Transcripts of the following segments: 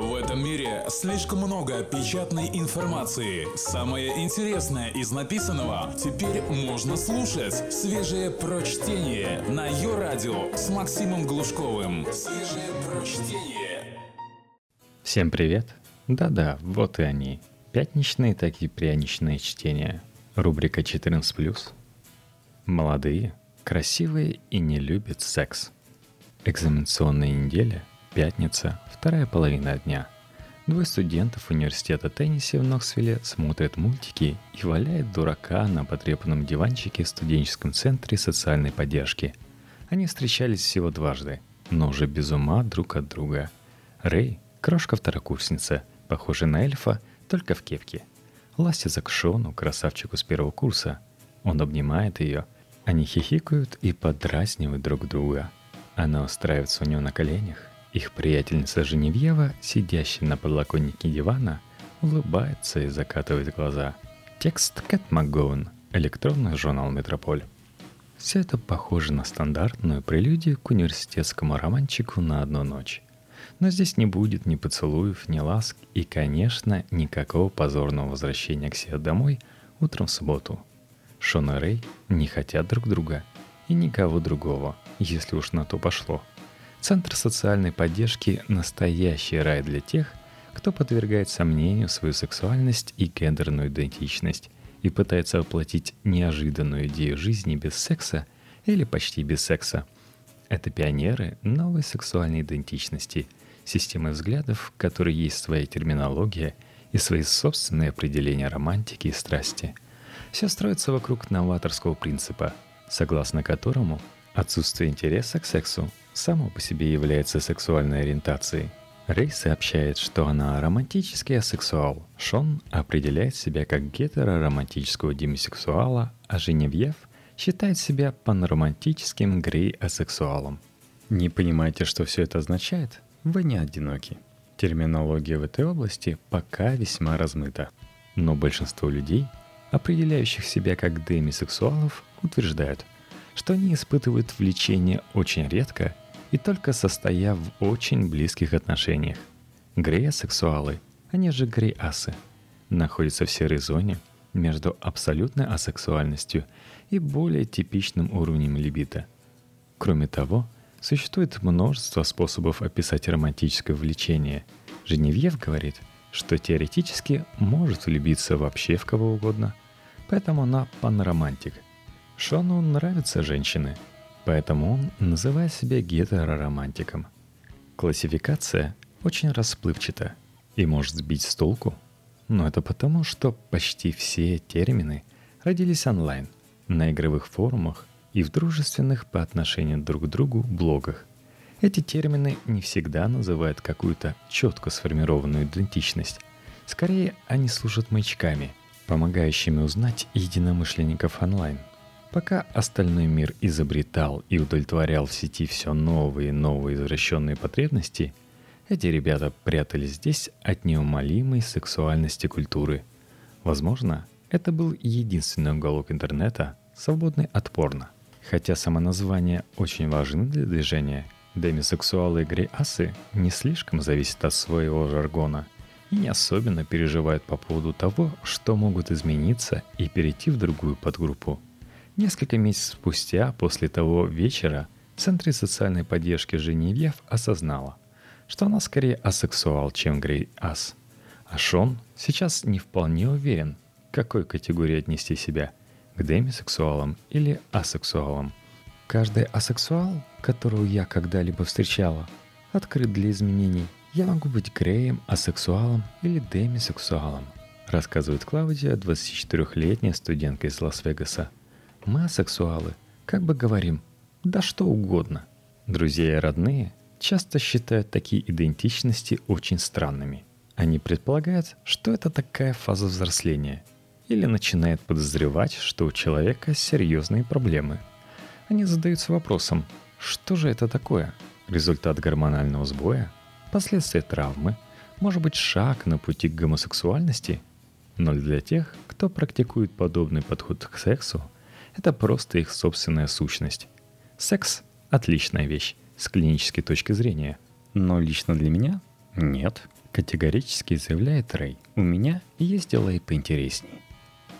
В этом мире слишком много печатной информации. Самое интересное из написанного теперь можно слушать. Свежее прочтение на ее радио с Максимом Глушковым. Свежее прочтение. Всем привет! Да-да, вот и они. Пятничные такие пряничные чтения. Рубрика 14+. Молодые, красивые и не любят секс. Экзаменационная неделя, пятница, вторая половина дня. Двое студентов университета Тенниси в Ноксвилле смотрят мультики и валяют дурака на потрепанном диванчике в студенческом центре социальной поддержки. Они встречались всего дважды, но уже без ума друг от друга. Рэй – крошка-второкурсница, похожая на эльфа, только в кепке. Ластится к Шону, красавчику с первого курса. Он обнимает ее – они хихикают и подразнивают друг друга. Она устраивается у него на коленях. Их приятельница Женевьева, сидящая на подлоконнике дивана, улыбается и закатывает глаза. Текст Кэт МакГоун, электронный журнал «Метрополь». Все это похоже на стандартную прелюдию к университетскому романчику на одну ночь. Но здесь не будет ни поцелуев, ни ласк и, конечно, никакого позорного возвращения к себе домой утром в субботу – Шон и Рэй не хотят друг друга и никого другого, если уж на то пошло. Центр социальной поддержки – настоящий рай для тех, кто подвергает сомнению свою сексуальность и гендерную идентичность и пытается воплотить неожиданную идею жизни без секса или почти без секса. Это пионеры новой сексуальной идентичности, системы взглядов, в которой есть своя терминология и свои собственные определения романтики и страсти – все строится вокруг новаторского принципа, согласно которому отсутствие интереса к сексу само по себе является сексуальной ориентацией. Рэй сообщает, что она романтический асексуал. Шон определяет себя как гетероромантического демисексуала, а Женевьев считает себя паноромантическим грей-асексуалом. Не понимаете, что все это означает? Вы не одиноки. Терминология в этой области пока весьма размыта. Но большинство людей определяющих себя как демисексуалов, утверждают, что они испытывают влечение очень редко и только состояв в очень близких отношениях. Грея-сексуалы, они же грей-асы, находятся в серой зоне между абсолютной асексуальностью и более типичным уровнем либита. Кроме того, существует множество способов описать романтическое влечение. Женевьев говорит, что теоретически может влюбиться вообще в кого угодно, поэтому она паноромантик. Шону нравятся женщины, поэтому он называет себя гетероромантиком. Классификация очень расплывчата и может сбить с толку, но это потому, что почти все термины родились онлайн, на игровых форумах и в дружественных по отношению друг к другу блогах. Эти термины не всегда называют какую-то четко сформированную идентичность. Скорее, они служат маячками – помогающими узнать единомышленников онлайн. Пока остальной мир изобретал и удовлетворял в сети все новые и новые извращенные потребности, эти ребята прятались здесь от неумолимой сексуальности культуры. Возможно, это был единственный уголок интернета, свободный от порно. Хотя само название очень важно для движения, демисексуалы и грей-асы не слишком зависят от своего жаргона – и не особенно переживают по поводу того, что могут измениться и перейти в другую подгруппу. Несколько месяцев спустя, после того вечера, в Центре социальной поддержки Женевьев осознала, что она скорее асексуал, чем грей-ас. А Шон сейчас не вполне уверен, к какой категории отнести себя – к демисексуалам или асексуалам. Каждый асексуал, которого я когда-либо встречала, открыт для изменений – я могу быть греем, асексуалом или демисексуалом, рассказывает Клаудия, 24-летняя студентка из Лас-Вегаса. Мы асексуалы, как бы говорим, да что угодно. Друзья и родные часто считают такие идентичности очень странными. Они предполагают, что это такая фаза взросления, или начинают подозревать, что у человека серьезные проблемы. Они задаются вопросом, что же это такое? Результат гормонального сбоя? последствия травмы, может быть шаг на пути к гомосексуальности, но для тех, кто практикует подобный подход к сексу, это просто их собственная сущность. Секс – отличная вещь с клинической точки зрения, но лично для меня Нет, категорически заявляет Рэй. У меня есть дела и поинтересней.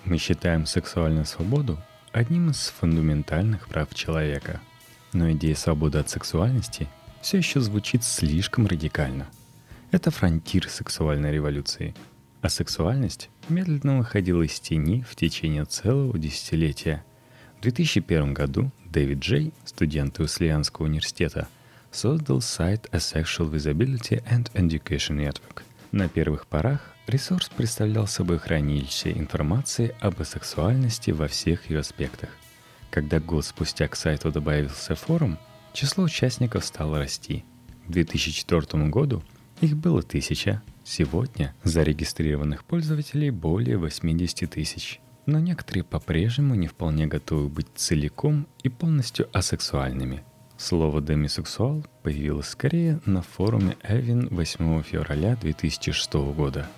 Мы считаем сексуальную свободу одним из фундаментальных прав человека. Но идея свободы от сексуальности все еще звучит слишком радикально. Это фронтир сексуальной революции. А сексуальность медленно выходила из тени в течение целого десятилетия. В 2001 году Дэвид Джей, студент Уэслианского университета, создал сайт Asexual Visibility and Education Network. На первых порах ресурс представлял собой хранилище информации об асексуальности во всех ее аспектах. Когда год спустя к сайту добавился форум, число участников стало расти. К 2004 году их было тысяча, сегодня зарегистрированных пользователей более 80 тысяч – но некоторые по-прежнему не вполне готовы быть целиком и полностью асексуальными. Слово «демисексуал» появилось скорее на форуме Эвин 8 февраля 2006 года.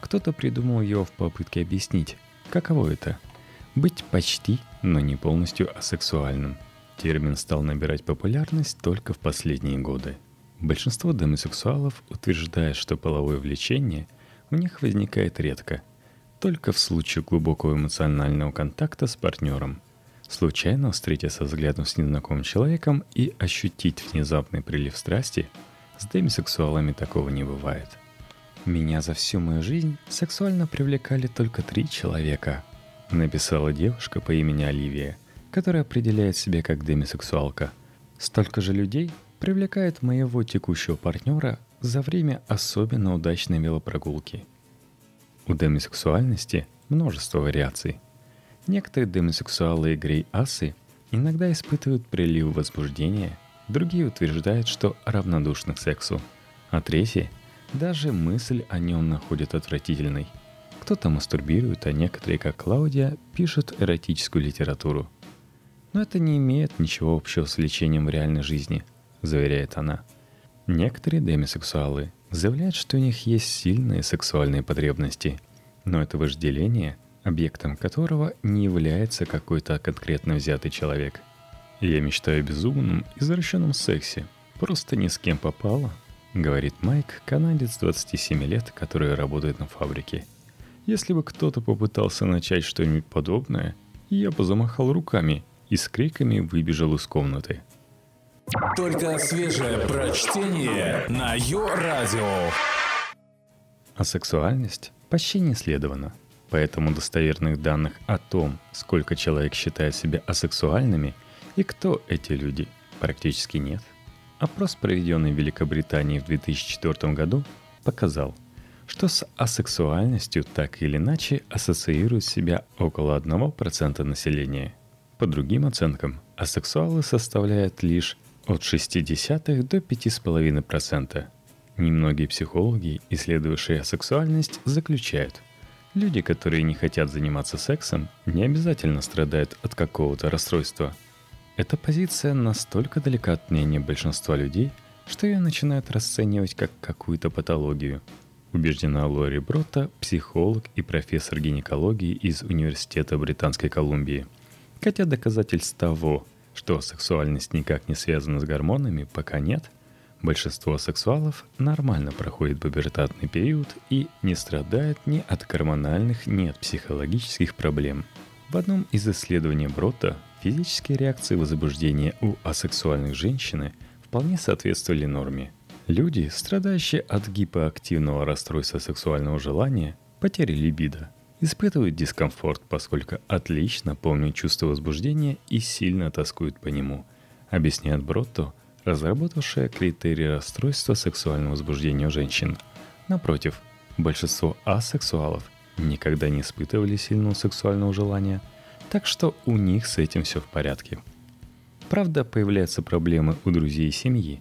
Кто-то придумал его в попытке объяснить, каково это – быть почти, но не полностью асексуальным. Термин стал набирать популярность только в последние годы. Большинство демисексуалов утверждает, что половое влечение у них возникает редко – только в случае глубокого эмоционального контакта с партнером. Случайно встретиться взглядом с незнакомым человеком и ощутить внезапный прилив страсти – с демисексуалами такого не бывает. «Меня за всю мою жизнь сексуально привлекали только три человека», – написала девушка по имени Оливия, которая определяет себя как демисексуалка. «Столько же людей привлекает моего текущего партнера за время особенно удачной велопрогулки – у демисексуальности множество вариаций. Некоторые демисексуалы и грей-асы иногда испытывают прилив возбуждения, другие утверждают, что равнодушны к сексу, а третьи даже мысль о нем находят отвратительной. Кто-то мастурбирует, а некоторые, как Клаудия, пишут эротическую литературу. Но это не имеет ничего общего с лечением в реальной жизни, заверяет она. Некоторые демисексуалы заявляют, что у них есть сильные сексуальные потребности, но это вожделение, объектом которого не является какой-то конкретно взятый человек. «Я мечтаю о безумном, извращенном сексе, просто ни с кем попало», — говорит Майк, канадец 27 лет, который работает на фабрике. «Если бы кто-то попытался начать что-нибудь подобное, я бы замахал руками и с криками выбежал из комнаты». Только свежее прочтение на Йо-Радио. А сексуальность почти не исследована. Поэтому достоверных данных о том, сколько человек считает себя асексуальными и кто эти люди, практически нет. Опрос, проведенный в Великобритании в 2004 году, показал, что с асексуальностью так или иначе ассоциирует себя около 1% населения. По другим оценкам, асексуалы составляют лишь от 0,6 до 5,5%. Немногие психологи, исследовавшие сексуальность, заключают, люди, которые не хотят заниматься сексом, не обязательно страдают от какого-то расстройства. Эта позиция настолько далека от мнения большинства людей, что ее начинают расценивать как какую-то патологию. Убеждена Лори Бротта, психолог и профессор гинекологии из Университета Британской Колумбии. Хотя доказательств того, что сексуальность никак не связана с гормонами, пока нет, большинство сексуалов нормально проходит пубертатный период и не страдает ни от гормональных, ни от психологических проблем. В одном из исследований Брота физические реакции возбуждения у асексуальных женщин вполне соответствовали норме. Люди, страдающие от гипоактивного расстройства сексуального желания, потери либидо – испытывают дискомфорт, поскольку отлично помнят чувство возбуждения и сильно тоскуют по нему, объясняет Бротто, разработавшая критерии расстройства сексуального возбуждения у женщин. Напротив, большинство асексуалов никогда не испытывали сильного сексуального желания, так что у них с этим все в порядке. Правда, появляются проблемы у друзей и семьи.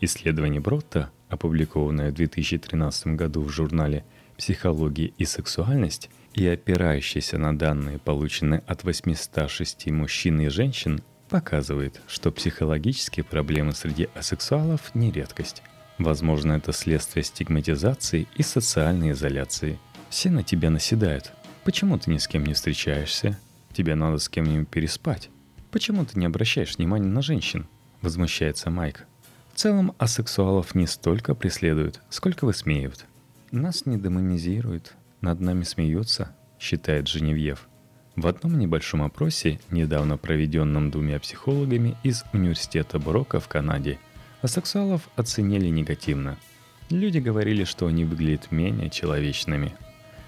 Исследование Бротта, опубликованное в 2013 году в журнале «Психология и сексуальность», и опирающийся на данные, полученные от 806 мужчин и женщин, показывает, что психологические проблемы среди асексуалов не редкость. Возможно, это следствие стигматизации и социальной изоляции. Все на тебя наседают. Почему ты ни с кем не встречаешься? Тебе надо с кем-нибудь переспать. Почему ты не обращаешь внимания на женщин? Возмущается Майк. В целом, асексуалов не столько преследуют, сколько высмеивают. Нас не демонизируют, над нами смеются, считает Женевьев. В одном небольшом опросе, недавно проведенном двумя психологами из университета Брока в Канаде, асексуалов оценили негативно. Люди говорили, что они выглядят менее человечными.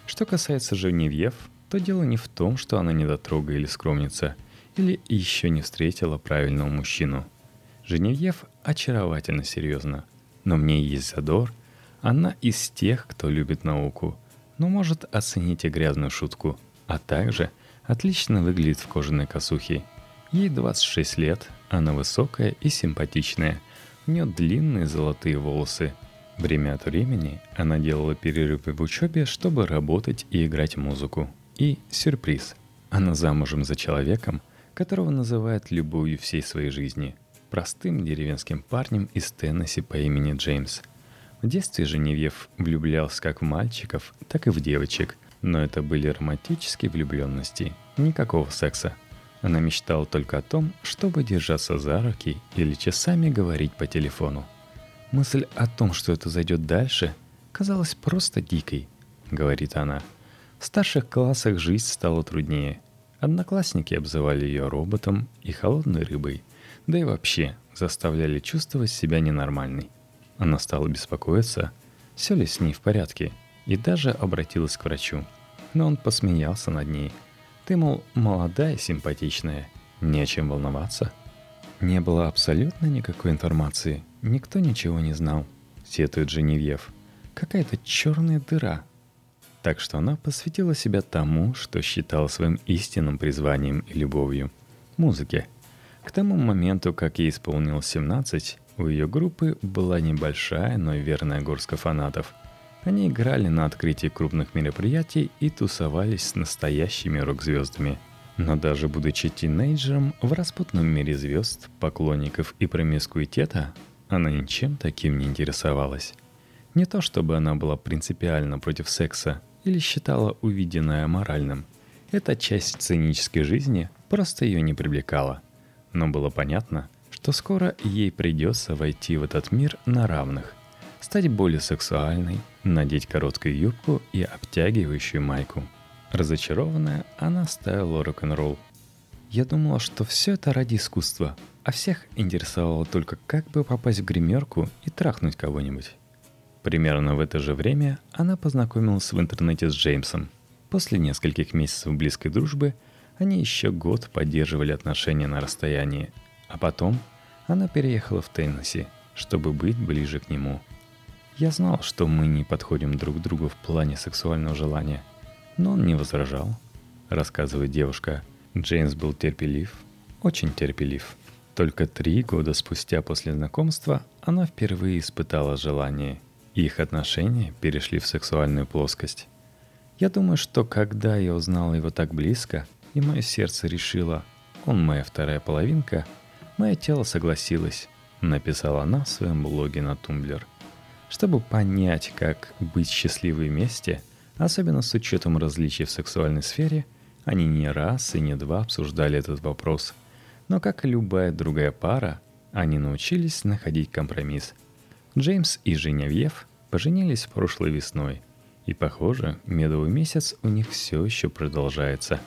Что касается Женевьев, то дело не в том, что она недотрога или скромница, или еще не встретила правильного мужчину. Женевьев очаровательно серьезно, но мне есть задор. Она из тех, кто любит науку, но может оценить и грязную шутку, а также отлично выглядит в кожаной косухе. Ей 26 лет, она высокая и симпатичная. У нее длинные золотые волосы. Время от времени она делала перерывы в учебе, чтобы работать и играть музыку. И сюрприз. Она замужем за человеком, которого называют любовью всей своей жизни. Простым деревенским парнем из Теннесси по имени Джеймс. В детстве Женевьев влюблялся как в мальчиков, так и в девочек, но это были романтические влюбленности, никакого секса. Она мечтала только о том, чтобы держаться за руки или часами говорить по телефону. Мысль о том, что это зайдет дальше, казалась просто дикой, говорит она – в старших классах жизнь стала труднее. Одноклассники обзывали ее роботом и холодной рыбой, да и вообще заставляли чувствовать себя ненормальной. Она стала беспокоиться, все ли с ней в порядке, и даже обратилась к врачу. Но он посмеялся над ней. «Ты, мол, молодая, симпатичная, не о чем волноваться». Не было абсолютно никакой информации, никто ничего не знал, сетует Женевьев. Какая-то черная дыра так что она посвятила себя тому, что считала своим истинным призванием и любовью – музыке. К тому моменту, как ей исполнилось 17, у ее группы была небольшая, но верная горстка фанатов. Они играли на открытии крупных мероприятий и тусовались с настоящими рок-звездами. Но даже будучи тинейджером в распутном мире звезд, поклонников и промискуитета, она ничем таким не интересовалась. Не то чтобы она была принципиально против секса – или считала увиденное моральным. Эта часть сценической жизни просто ее не привлекала. Но было понятно, что скоро ей придется войти в этот мир на равных, стать более сексуальной, надеть короткую юбку и обтягивающую майку. Разочарованная, она ставила рок-н-ролл. Я думала, что все это ради искусства, а всех интересовало только как бы попасть в гримерку и трахнуть кого-нибудь. Примерно в это же время она познакомилась в интернете с Джеймсом. После нескольких месяцев близкой дружбы они еще год поддерживали отношения на расстоянии, а потом она переехала в Теннесси, чтобы быть ближе к нему. Я знал, что мы не подходим друг другу в плане сексуального желания, но он не возражал, рассказывает девушка. Джеймс был терпелив, очень терпелив. Только три года спустя после знакомства она впервые испытала желание – их отношения перешли в сексуальную плоскость. Я думаю, что когда я узнала его так близко, и мое сердце решило, он моя вторая половинка, мое тело согласилось, написала она в своем блоге на Тумблер. Чтобы понять, как быть счастливой вместе, особенно с учетом различий в сексуальной сфере, они не раз и не два обсуждали этот вопрос. Но как и любая другая пара, они научились находить компромисс – Джеймс и Женевьев поженились прошлой весной, и, похоже, медовый месяц у них все еще продолжается.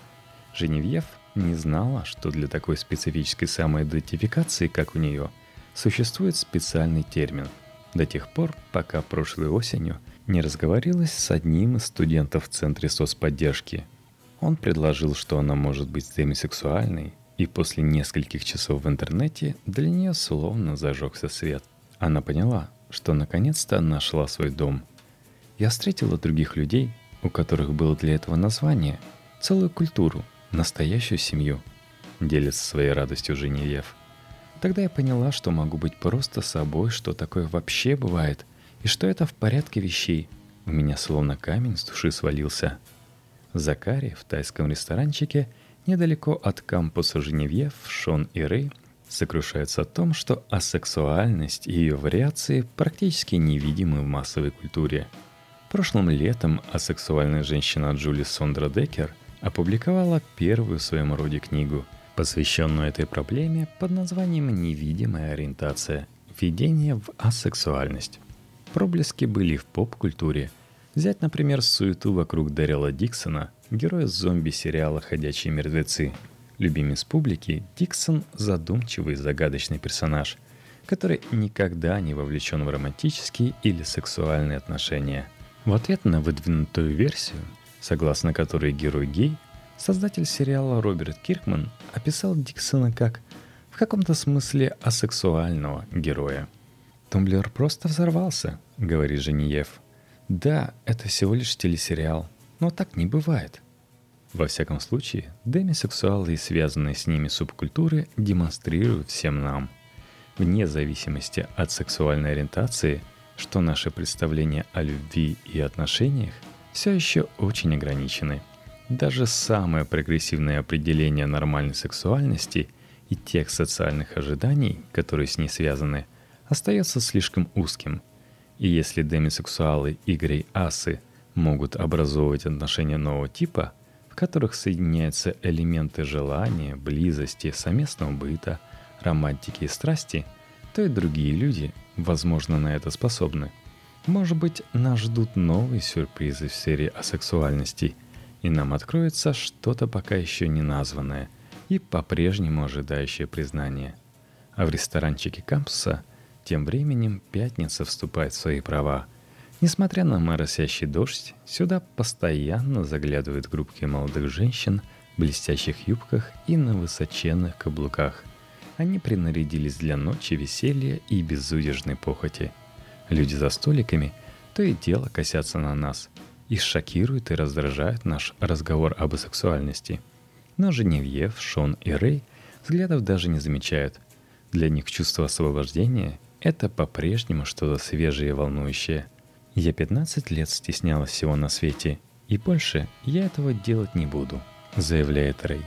Женевьев не знала, что для такой специфической самоидентификации, как у нее, существует специальный термин. До тех пор, пока прошлой осенью не разговорилась с одним из студентов в Центре соцподдержки. Он предложил, что она может быть демисексуальной, и после нескольких часов в интернете для нее словно зажегся свет. Она поняла, что наконец-то нашла свой дом. Я встретила других людей, у которых было для этого название, целую культуру, настоящую семью, делится своей радостью Женевьев. Тогда я поняла, что могу быть просто собой, что такое вообще бывает, и что это в порядке вещей. У меня словно камень с души свалился. Закари в тайском ресторанчике недалеко от кампуса Женевьев, Шон и Рэй сокрушается о том, что асексуальность и ее вариации практически невидимы в массовой культуре. Прошлым летом асексуальная женщина Джули Сондра Деккер опубликовала первую в своем роде книгу, посвященную этой проблеме под названием «Невидимая ориентация». введение в асексуальность. Проблески были в поп-культуре. Взять, например, суету вокруг Дэрила Диксона, героя зомби-сериала «Ходячие мертвецы». Любимец публики, Диксон – задумчивый и загадочный персонаж, который никогда не вовлечен в романтические или сексуальные отношения. В ответ на выдвинутую версию, согласно которой герой гей, создатель сериала Роберт Киркман описал Диксона как в каком-то смысле асексуального героя. «Тумблер просто взорвался», — говорит Жениев. «Да, это всего лишь телесериал, но так не бывает». Во всяком случае, демисексуалы и связанные с ними субкультуры демонстрируют всем нам, вне зависимости от сексуальной ориентации, что наши представления о любви и отношениях все еще очень ограничены. Даже самое прогрессивное определение нормальной сексуальности и тех социальных ожиданий, которые с ней связаны, остается слишком узким. И если демисексуалы и грей-асы могут образовывать отношения нового типа, в которых соединяются элементы желания, близости, совместного быта, романтики и страсти, то и другие люди, возможно, на это способны. Может быть, нас ждут новые сюрпризы в серии асексуальности, и нам откроется что-то пока еще не названное – и по-прежнему ожидающее признания. А в ресторанчике кампуса тем временем пятница вступает в свои права. Несмотря на моросящий дождь, сюда постоянно заглядывают группки молодых женщин в блестящих юбках и на высоченных каблуках. Они принарядились для ночи веселья и безудержной похоти. Люди за столиками то и дело косятся на нас и шокируют и раздражают наш разговор об сексуальности – но Женевьев, Шон и Рэй взглядов даже не замечают. Для них чувство освобождения — это по-прежнему что-то свежее и волнующее. Я 15 лет стеснялась всего на свете, и больше я этого делать не буду, заявляет Рэй.